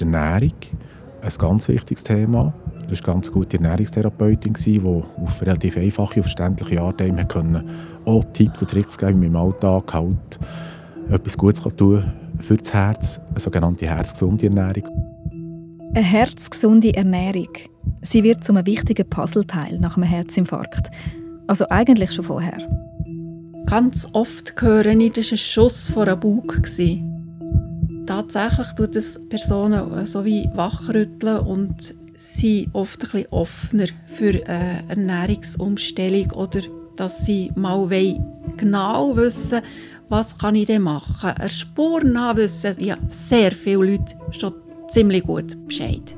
Die Ernährung, ein ganz wichtiges Thema. Das war eine ganz gute Ernährungstherapeutin, die auf relativ einfache und verständliche Art einem können, auch Tipps und Tricks geben, wie man im Alltag halt etwas Gutes tun kann für das Herz, eine sogenannte herzgesunde Ernährung. Eine herzgesunde Ernährung. Sie wird zu einem wichtigen Puzzleteil nach einem Herzinfarkt. Also eigentlich schon vorher. Ganz oft höre ich, das war ein Schuss vor einem Bug. Tatsächlich tut es Personen so wie wachrütteln und sind oft ein bisschen offener für eine Ernährungsumstellung oder dass sie mal genau wissen was kann ich denn machen. Eine Spur wissen ja sehr viele Leute schon ziemlich gut Bescheid.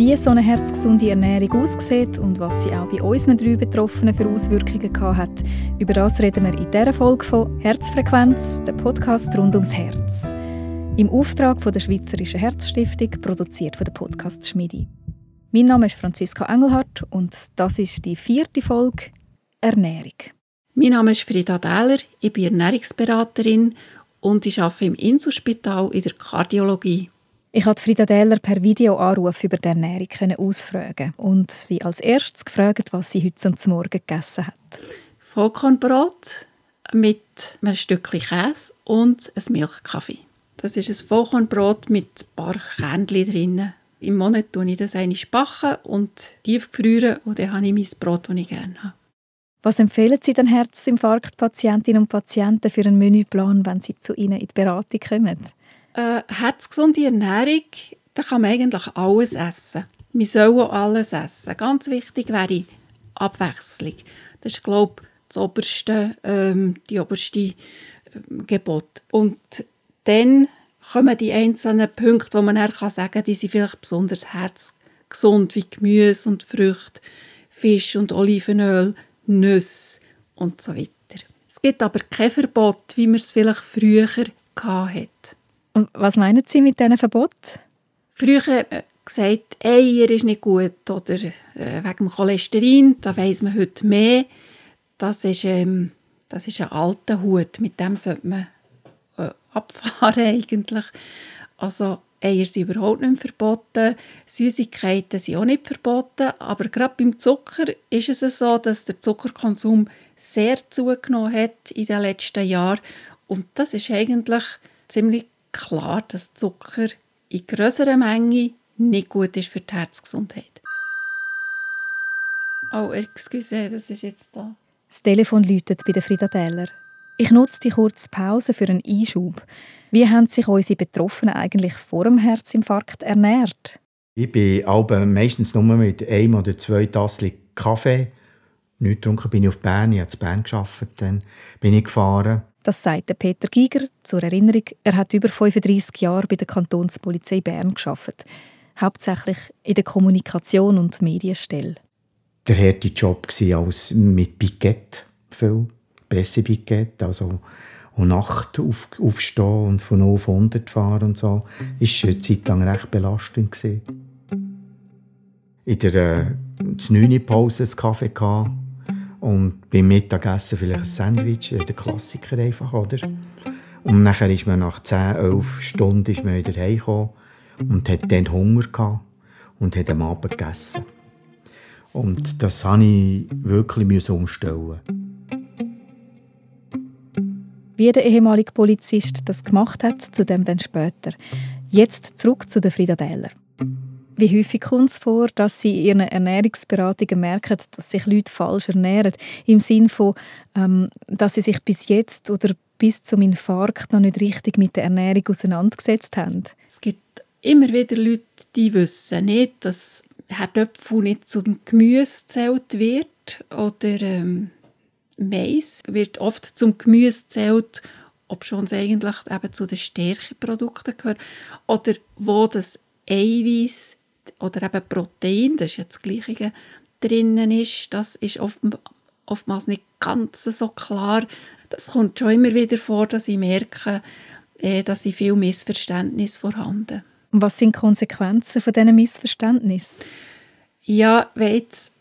Wie so eine herzgesunde Ernährung aussieht und was sie auch bei unseren drei Betroffenen für Auswirkungen hat, über das reden wir in dieser Folge von Herzfrequenz, der Podcast rund ums Herz. Im Auftrag von der Schweizerischen Herzstiftung, produziert von der Podcast Schmiedi. Mein Name ist Franziska Engelhardt und das ist die vierte Folge Ernährung. Mein Name ist Frida Dähler, ich bin Ernährungsberaterin und ich arbeite im Inselspital in der Kardiologie. Ich konnte Frida Dähler per Videoanruf über die Ernährung ausfragen und sie als erstes gefragt, was sie heute zum Morgen gegessen hat. Vollkornbrot mit einem Stückchen Käse und einem Milchkaffee. Das ist ein Vollkornbrot mit ein paar Kernchen drin. Im Monat tue ich das eine backen und tiefgefrieren und dann habe ich mein Brot, das ich gerne habe. Was empfehlen Sie den Herzinfarktpatientinnen und Patienten für einen Menüplan, wenn sie zu Ihnen in die Beratung kommen? Äh, herzgesunde Ernährung, da kann man eigentlich alles essen. Wir sollen alles essen. Ganz wichtig wäre Abwechslung. Das ist, glaube ich, das oberste, ähm, die oberste ähm, Gebot. Und dann kommen die einzelnen Punkte, wo man dann sagen kann, die sind vielleicht besonders herzgesund, wie Gemüse und Früchte, Fisch und Olivenöl Nüsse und so weiter. Es gibt aber kein Verbot, wie man es vielleicht früher hatte. Und was meinen Sie mit diesen Verbot? Früher hat man gesagt, Eier ist nicht gut oder äh, wegen dem Cholesterin, da weiß man heute mehr. Das ist, ähm, das ist ein alter Hut, mit dem sollte man äh, abfahren eigentlich. Also Eier sind überhaupt nicht verboten, Süßigkeiten sind auch nicht verboten, aber gerade beim Zucker ist es so, dass der Zuckerkonsum sehr zugenommen hat in den letzten Jahren und das ist eigentlich ziemlich klar, dass Zucker in größerer Menge nicht gut ist für die Herzgesundheit. Oh, excuse, das ist jetzt da. Das Telefon läutet bei der Frida Teller. Ich nutze die kurze Pause für einen Einschub. Wie haben sich unsere Betroffenen eigentlich vor dem Herzinfarkt ernährt? Ich bin aber meistens nur mit einem oder zwei Tassen Kaffee. Nicht getrunken bin ich auf Bern, ich habe in Bern gearbeitet, dann bin ich gefahren. Das sagt Peter Giger. Zur Erinnerung, er hat über 35 Jahre bei der Kantonspolizei Bern gearbeitet. Hauptsächlich in der Kommunikation und Medienstelle. Der harte Job war als mit Pikett, viel Pressepikett, also und Nacht auf, aufstehen und von 0 auf 100 fahren und so, ist eine Zeit lang recht belastend gewesen. In der äh, 9. Pause einen Kaffee gehabt und beim Mittagessen vielleicht ein Sandwich, der Klassiker einfach, oder? Und nachher ist man nach 10, 11 Stunden ist man wieder heimgekommen und hat dann Hunger gehabt und hat am Abend gegessen. Und das musste ich wirklich umstellen. Wie der ehemalige Polizist das gemacht hat, zu dem dann später. Jetzt zurück zu der Frida Dähler. Wie häufig kommt es vor, dass Sie in Ihren Ernährungsberatungen merken, dass sich Leute falsch ernähren? Im Sinne von, ähm, dass sie sich bis jetzt oder bis zum Infarkt noch nicht richtig mit der Ernährung auseinandergesetzt haben? Es gibt immer wieder Leute, die wissen nicht, dass Herdöpfel nicht zu dem Gemüse gezählt wird oder ähm, Mais wird oft zum Gemüse zählt, ob schon es eigentlich eben zu den Stärkeprodukten gehört. Oder wo das Eiweiß oder eben Protein, das ist ja das Gleiche, drinnen ist, das ist oft, oftmals nicht ganz so klar. Das kommt schon immer wieder vor, dass ich merke, äh, dass ich viel Missverständnis vorhanden. Und was sind die Konsequenzen von diesen Missverständnissen? Ja, wenn jetzt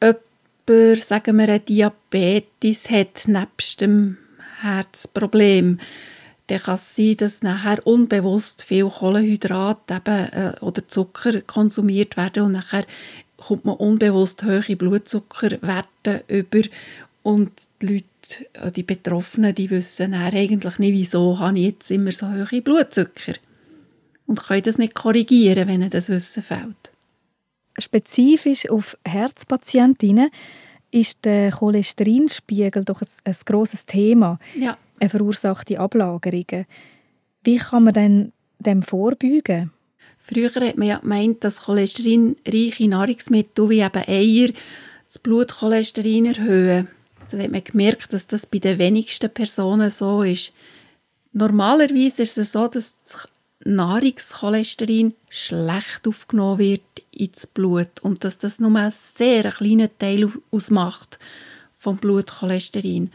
jemand sagen wir, einen Diabetes hat, nebst dem Herzproblem, dann kann es sein, dass nachher unbewusst viel Kohlenhydrat eben, äh, oder Zucker konsumiert werden und nachher kommt man unbewusst hohe Blutzuckerwerte über und die Leute, äh, die Betroffenen, die wissen eigentlich nicht, wieso habe ich jetzt immer so hohe Blutzucker und können das nicht korrigieren, wenn ihnen das Wissen fehlt. Spezifisch auf Herzpatientinnen ist der Cholesterinspiegel doch ein, ein grosses Thema. Ja. Er verursacht die Ablagerungen. Wie kann man denn dem vorbeugen? Früher hat man ja gemeint, dass cholesterinreiche Nahrungsmittel wie eben Eier das Blutcholesterin erhöhen. Dann hat man gemerkt, dass das bei den wenigsten Personen so ist. Normalerweise ist es so, dass das Nahrungscholesterin schlecht aufgenommen wird ins Blut und dass das nur einen sehr kleinen Teil ausmacht vom Blutcholesterin.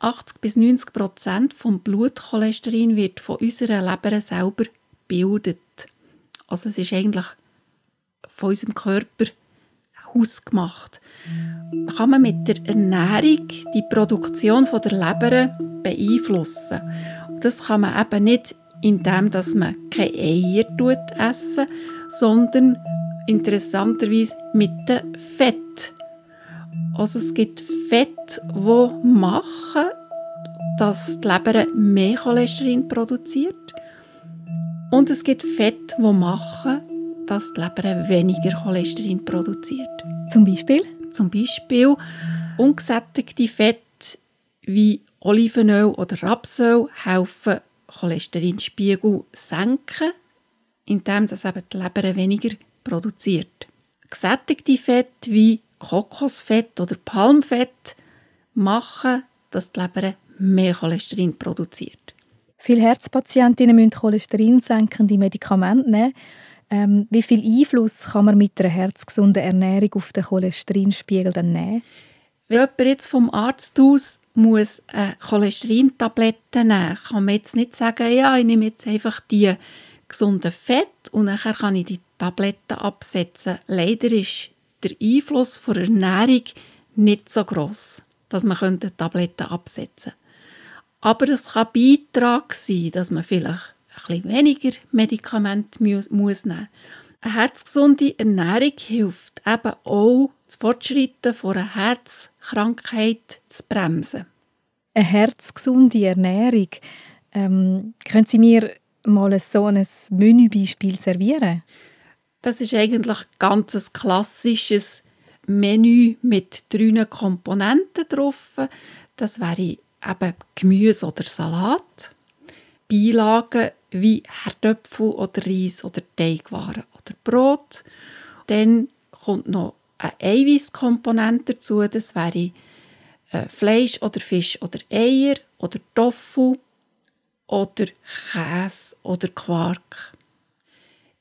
80 bis 90 Prozent vom Blutcholesterin wird von unserer Leber selber gebildet. Also es ist eigentlich von unserem Körper hausgemacht. Kann man mit der Ernährung die Produktion von der Leber beeinflussen? Und das kann man eben nicht indem dass man keine Eier essen, sondern interessanterweise mit dem Fett. Also es gibt Fett, wo machen, dass die Leber mehr Cholesterin produziert. Und es gibt Fett, wo machen, dass die Leber weniger Cholesterin produziert. Zum Beispiel? Zum Beispiel ungesättigte Fette wie Olivenöl oder Rapsöl helfen Cholesterinspiegel senken, indem das eben die Leber weniger produziert. Gesättigte Fette wie Kokosfett oder Palmfett machen, dass die Leber mehr Cholesterin produziert. Viele Herzpatientinnen müssen cholesterinsenkende Medikamente nehmen. Ähm, wie viel Einfluss kann man mit einer herzgesunden Ernährung auf den Cholesterinspiegel dann nehmen? Wenn jemand jetzt vom Arzt aus muss eine Cholesterintablette nehmen, kann man jetzt nicht sagen, ja, ich nehme jetzt einfach die gesunden Fett und dann kann ich die Tabletten absetzen. Leider ist der Einfluss von Ernährung nicht so groß, dass man Tabletten absetzen könnte. Aber es kann Beitrag sein, dass man vielleicht ein bisschen weniger Medikamente muss nehmen muss. Eine herzgesunde Ernährung hilft eben auch, das Fortschreiten von einer Herzkrankheit zu bremsen. Eine herzgesunde Ernährung. Ähm, können Sie mir mal so ein Menübeispiel servieren? Das ist eigentlich ganz ein klassisches Menü mit drei Komponenten drauf. Das wäre eben Gemüse oder Salat, Beilagen wie Herdöpfel oder Reis oder Teigwaren oder Brot. Dann kommt noch eine Eiweißkomponente dazu, das wäre äh, Fleisch oder Fisch oder Eier oder Tofu oder Käse oder Quark.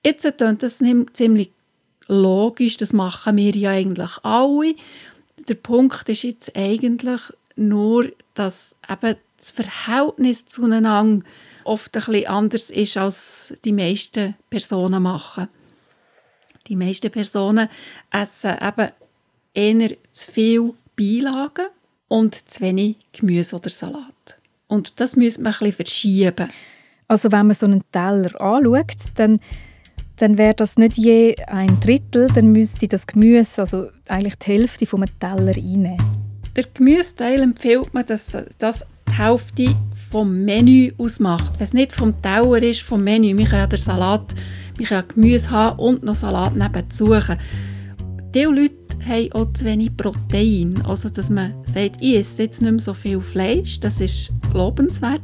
Jetzt klingt das ziemlich logisch, das machen wir ja eigentlich alle. Der Punkt ist jetzt eigentlich nur, dass eben das Verhältnis zueinander oft ein bisschen anders ist, als die meisten Personen machen. Die meisten Personen essen eben eher zu viel Beilagen und zu wenig Gemüse oder Salat. Und das müsste man ein bisschen verschieben. Also wenn man so einen Teller anschaut, dann, dann wäre das nicht je ein Drittel, dann müsste das Gemüse also eigentlich die Hälfte vom Teller einnehmen. Der Gemüseteil empfiehlt man, dass das die Hälfte vom Menü ausmacht. Wenn es nicht vom Teller ist, vom Menü, wir können ja den Salat, wir können Gemüse haben und noch Salat nebenzu. Diese Leute haben auch zu wenig Protein. Also, dass man sagt, ich esse jetzt nicht mehr so viel Fleisch, das ist lobenswert.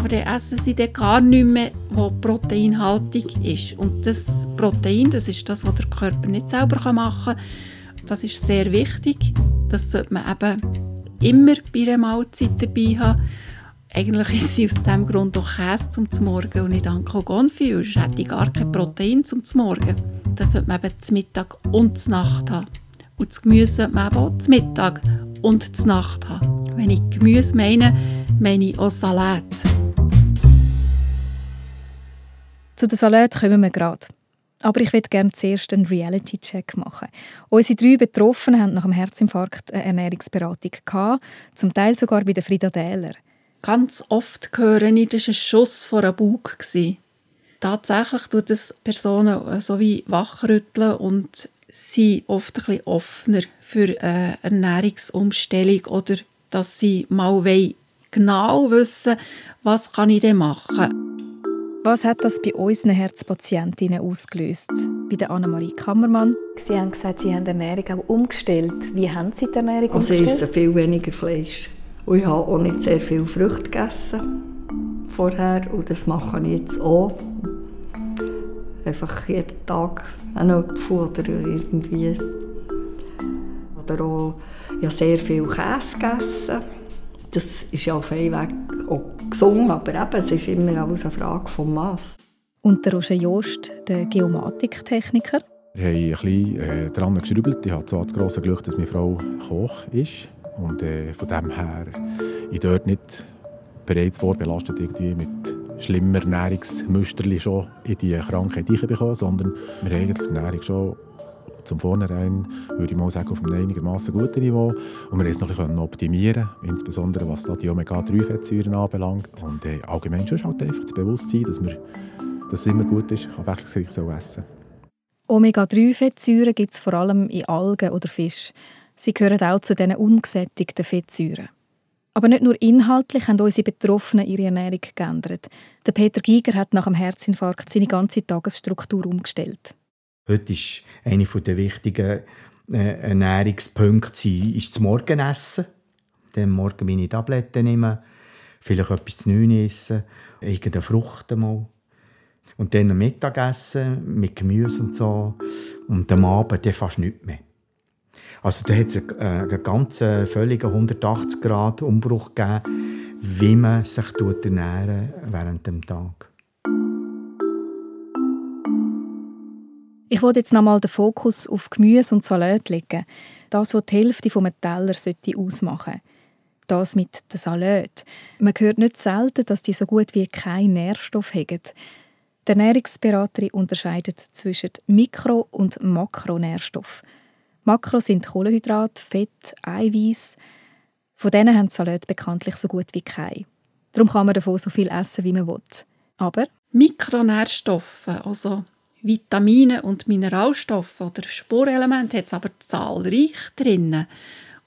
Aber dann essen sie dann gar nicht mehr, was proteinhaltig ist. Und das Protein, das ist das, was der Körper nicht selber machen kann. Das ist sehr wichtig. Das sollte man eben immer bei einer Mahlzeit dabei haben. Eigentlich ist sie aus diesem Grund auch Käse zum Morgen und nicht Ankogonfi, sonst hätte ich gar kein Protein zum Morgen. Das sollte man eben zum Mittag und zur Nacht haben. Und das Gemüse sollte man eben auch zum Mittag und zur Nacht haben. Wenn ich Gemüse meine, meine ich auch Salat. Zu den Salat kommen wir gerade. Aber ich würde gerne zuerst einen Reality-Check machen. Unsere drei Betroffenen hatten nach dem Herzinfarkt eine Ernährungsberatung, gehabt, zum Teil sogar bei der Frida Dähler. ganz oft höre ich, das war ein Schuss vor einem Bug. Tatsächlich tut es Personen so wie wachrütteln und sind oft ein bisschen offener für eine Ernährungsumstellung oder dass sie mal genau wissen was kann ich denn machen. Was hat das bei unseren Herzpatientinnen ausgelöst? Bei der Annemarie Kammermann. Sie haben gesagt, Sie haben die Ernährung auch umgestellt. Wie haben Sie die Ernährung also umgestellt? Also ich esse viel weniger Fleisch. Und ich habe auch nicht sehr viel Früchte gegessen vorher. Und das mache ich jetzt auch. Einfach jeden Tag einen Apfel oder irgendwie. Oder auch ich habe sehr viel Käse gegessen. Das ist ja auf einen Weg auch gesund, aber eben, es ist immer alles eine Frage vom Maß. Und der Roger Jost, der Geomatiktechniker? Wir haben ein bisschen äh, daran geschrübelt. Ich habe zwar das grosse Glück, dass meine Frau Koch ist. Und äh, von dem her ich dort nicht bereits vorbelastet irgendwie mit schlimmer Ernährungsmüsterli schon in die Krankheit bekommen, sondern wir haben die Ernährung schon zum Vornherein, würde ich mal sagen, auf einem einigermaßen guten Niveau. Und wir es noch ein bisschen optimieren insbesondere was da die Omega-3-Fettsäuren anbelangt. Und äh, allgemein schon halt einfach das Bewusstsein, dass, wir, dass es immer gut ist, abwechslungsreich zu essen. Omega-3-Fettsäuren gibt es vor allem in Algen oder Fisch. Sie gehören auch zu diesen ungesättigten Fettsäuren. Aber nicht nur inhaltlich haben unsere Betroffenen ihre Ernährung geändert. Der Peter Giger hat nach dem Herzinfarkt seine ganze Tagesstruktur umgestellt. Heute ist eine der wichtigen äh, Ernährungspunkte ist das Morgenessen. Dann morgen meine Tabletten nehmen, vielleicht etwas zu neun essen, irgendeine Frucht einmal. Und dann ein Mittagessen mit Gemüse und so. Und am Abend dann fast nichts mehr. Also da hat es einen, einen ganz äh, völligen 180-Grad-Umbruch gegeben, wie man sich ernähren während dem Tag. Ich wollte jetzt nochmal den Fokus auf Gemüse und Salat legen. Das, was die Hälfte eines Teller ausmachen sollte. Das mit dem Salat. Man hört nicht selten, dass die so gut wie keinen Nährstoff haben. Die Ernährungsberaterin unterscheidet zwischen Mikro- und Makronährstoffen. Makro sind Kohlenhydrate, Fett, Eiweiß. Von denen haben Salat bekanntlich so gut wie keine. Darum kann man davon so viel essen, wie man will. Aber Mikronährstoffe, also Vitamine und Mineralstoffe oder Spurenelemente hat es aber zahlreich drin.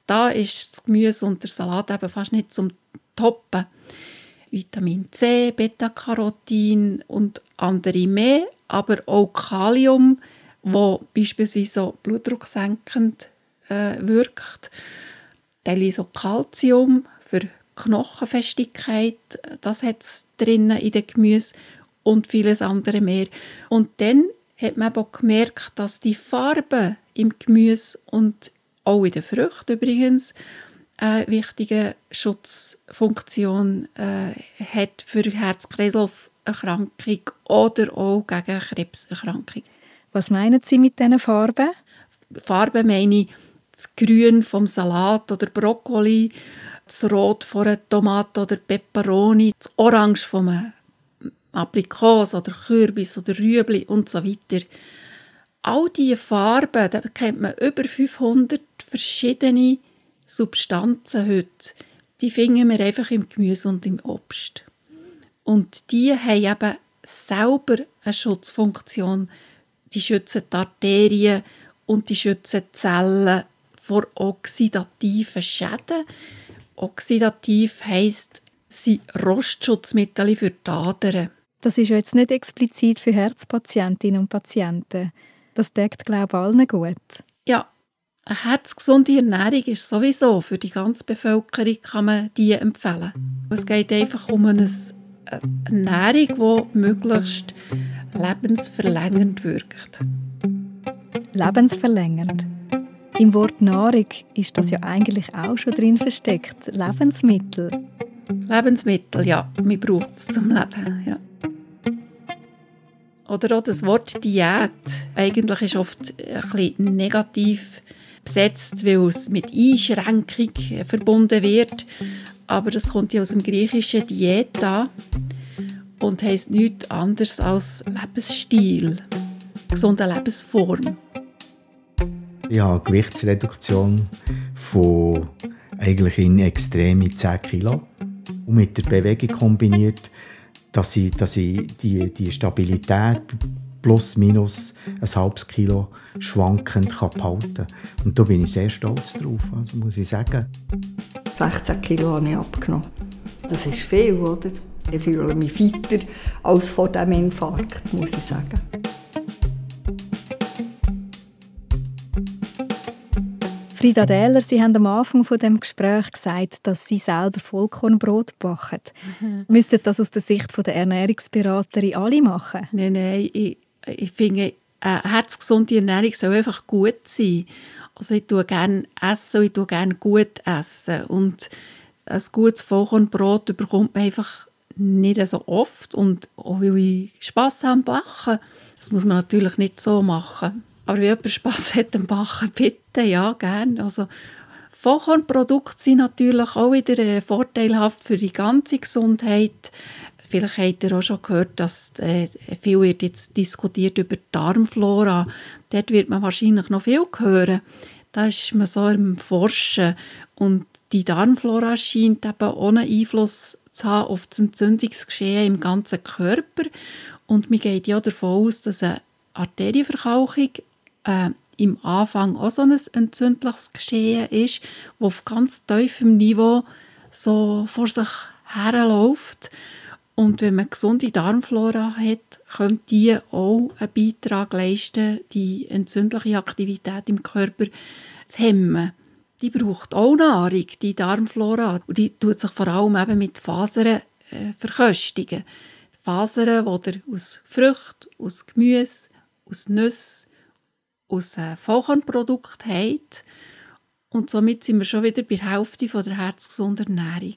Da ist das Gemüse und der Salat eben fast nicht zum Toppen. Vitamin C, Beta-Carotin und andere mehr, aber auch Kalium, wo beispielsweise blutdrucksenkend äh, wirkt. Teilweise auch Calcium für Knochenfestigkeit, das hat es drinnen in den Gemüse und vieles andere mehr. Und dann hat man auch gemerkt, dass die Farbe im Gemüse und auch in den Früchten übrigens eine wichtige Schutzfunktion äh, hat für Herz-Kreislauf-Erkrankung oder auch gegen Krebserkrankung. Was meinen Sie mit diesen Farben? Farbe meine ich das Grün vom Salat oder Brokkoli, das Rot von einer Tomate oder Peperoni, das Orange vom Aprikos oder Kürbis oder Rüebli und so weiter. All diese Farben, da kennt man über 500 verschiedene Substanzen heute. Die finden wir einfach im Gemüse und im Obst. Und die haben eben selber eine Schutzfunktion. Die schützen die Arterien und die schützen die Zellen vor oxidativen Schäden. Oxidativ heisst, sie Rostschutzmittel für die Adern. Das ist ja jetzt nicht explizit für Herzpatientinnen und Patienten. Das deckt, glaube ich, allen gut. Ja, eine herzgesunde Ernährung ist sowieso für die ganze Bevölkerung kann man die empfehlen. Es geht einfach um eine Ernährung, die möglichst lebensverlängernd wirkt. Lebensverlängernd. Im Wort Nahrung ist das ja eigentlich auch schon drin versteckt. Lebensmittel. Lebensmittel, ja. Man braucht es zum Leben, ja. Oder auch das Wort Diät eigentlich ist oft ein negativ besetzt, weil es mit Einschränkung verbunden wird. Aber das kommt ja aus dem griechischen Dieta und heißt nichts anderes als Lebensstil, gesunde Lebensform. Ja, Gewichtsreduktion von eigentlich in extreme 10 Kilo und mit der Bewegung kombiniert, dass ich, dass ich die, die Stabilität plus minus ein halbes Kilo schwankend kann behalten kann. Und da bin ich sehr stolz drauf, also muss ich sagen. 16 Kilo habe ich abgenommen. Das ist viel, oder? Ich fühle mich fitter als vor dem Infarkt, muss ich sagen. Frida Dähler, Sie haben am Anfang von dem Gespräch gesagt, dass Sie selber Vollkornbrot backen. Mhm. Müssten das aus der Sicht der Ernährungsberaterin alle machen? Nein, nein. Ich, ich finde, eine herzgesunde Ernährung soll einfach gut sein. Also ich tue gerne essen und ich tue gerne gut essen. Und ein gutes Vollkornbrot bekommt man einfach nicht so oft. Und auch weil ich Spass habe am Backen, das muss man natürlich nicht so machen. Aber wenn jemand Spass hat am Backen, bitte, ja, gerne. Also, Vollkornprodukte sind natürlich auch wieder äh, vorteilhaft für die ganze Gesundheit. Vielleicht habt ihr auch schon gehört, dass äh, viel wird jetzt diskutiert über die Darmflora. Dort wird man wahrscheinlich noch viel hören. Da ist man so im Forschen. Und die Darmflora scheint eben ohne Einfluss zu haben auf das Entzündungsgeschehen im ganzen Körper. Und man geht ja davon aus, dass eine Arterienverkalkung äh, im Anfang auch so ein entzündliches Geschehen ist, das auf ganz tiefem Niveau so vor sich herläuft. Und wenn man gesunde Darmflora hat, könnte die auch einen Beitrag leisten, die entzündliche Aktivität im Körper zu hemmen. Die braucht auch Nahrung, die Darmflora. Und die tut sich vor allem eben mit Fasern äh, verköstigen. Fasern, die aus Früchten, aus Gemüse, aus Nüssen, aus äh, Vollkornprodukten habt. Und somit sind wir schon wieder bei der Hälfte der herzgesunden Ernährung.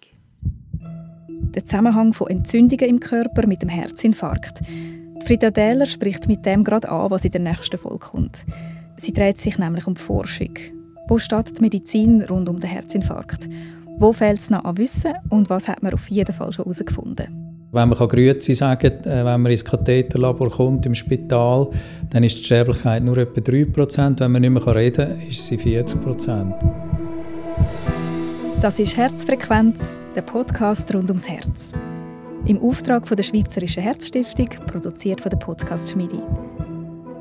Der Zusammenhang von Entzündungen im Körper mit dem Herzinfarkt. Frida Dähler spricht mit dem gerade an, was in der nächsten Folge kommt. Sie dreht sich nämlich um die Forschung. Wo steht die Medizin rund um den Herzinfarkt? Wo fehlt es noch an Wissen und was hat man auf jeden Fall schon herausgefunden? Wenn man Grüezi sagen kann, äh, wenn man ins Katheterlabor kommt im Spital, dann ist die Sterblichkeit nur etwa 3%. Wenn man nicht mehr reden kann, ist sie 40%. Das ist Herzfrequenz, der Podcast rund ums Herz. Im Auftrag von der Schweizerischen Herzstiftung, produziert von der Podcast Schmiedi.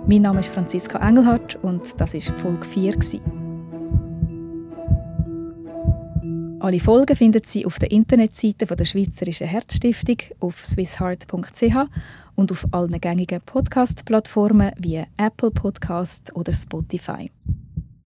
Mein Name ist Franziska Engelhardt und das ist Folge 4. Alle Folgen finden Sie auf der Internetseite der Schweizerischen Herzstiftung auf swissheart.ch und auf allen gängigen Podcast-Plattformen wie Apple Podcast oder Spotify.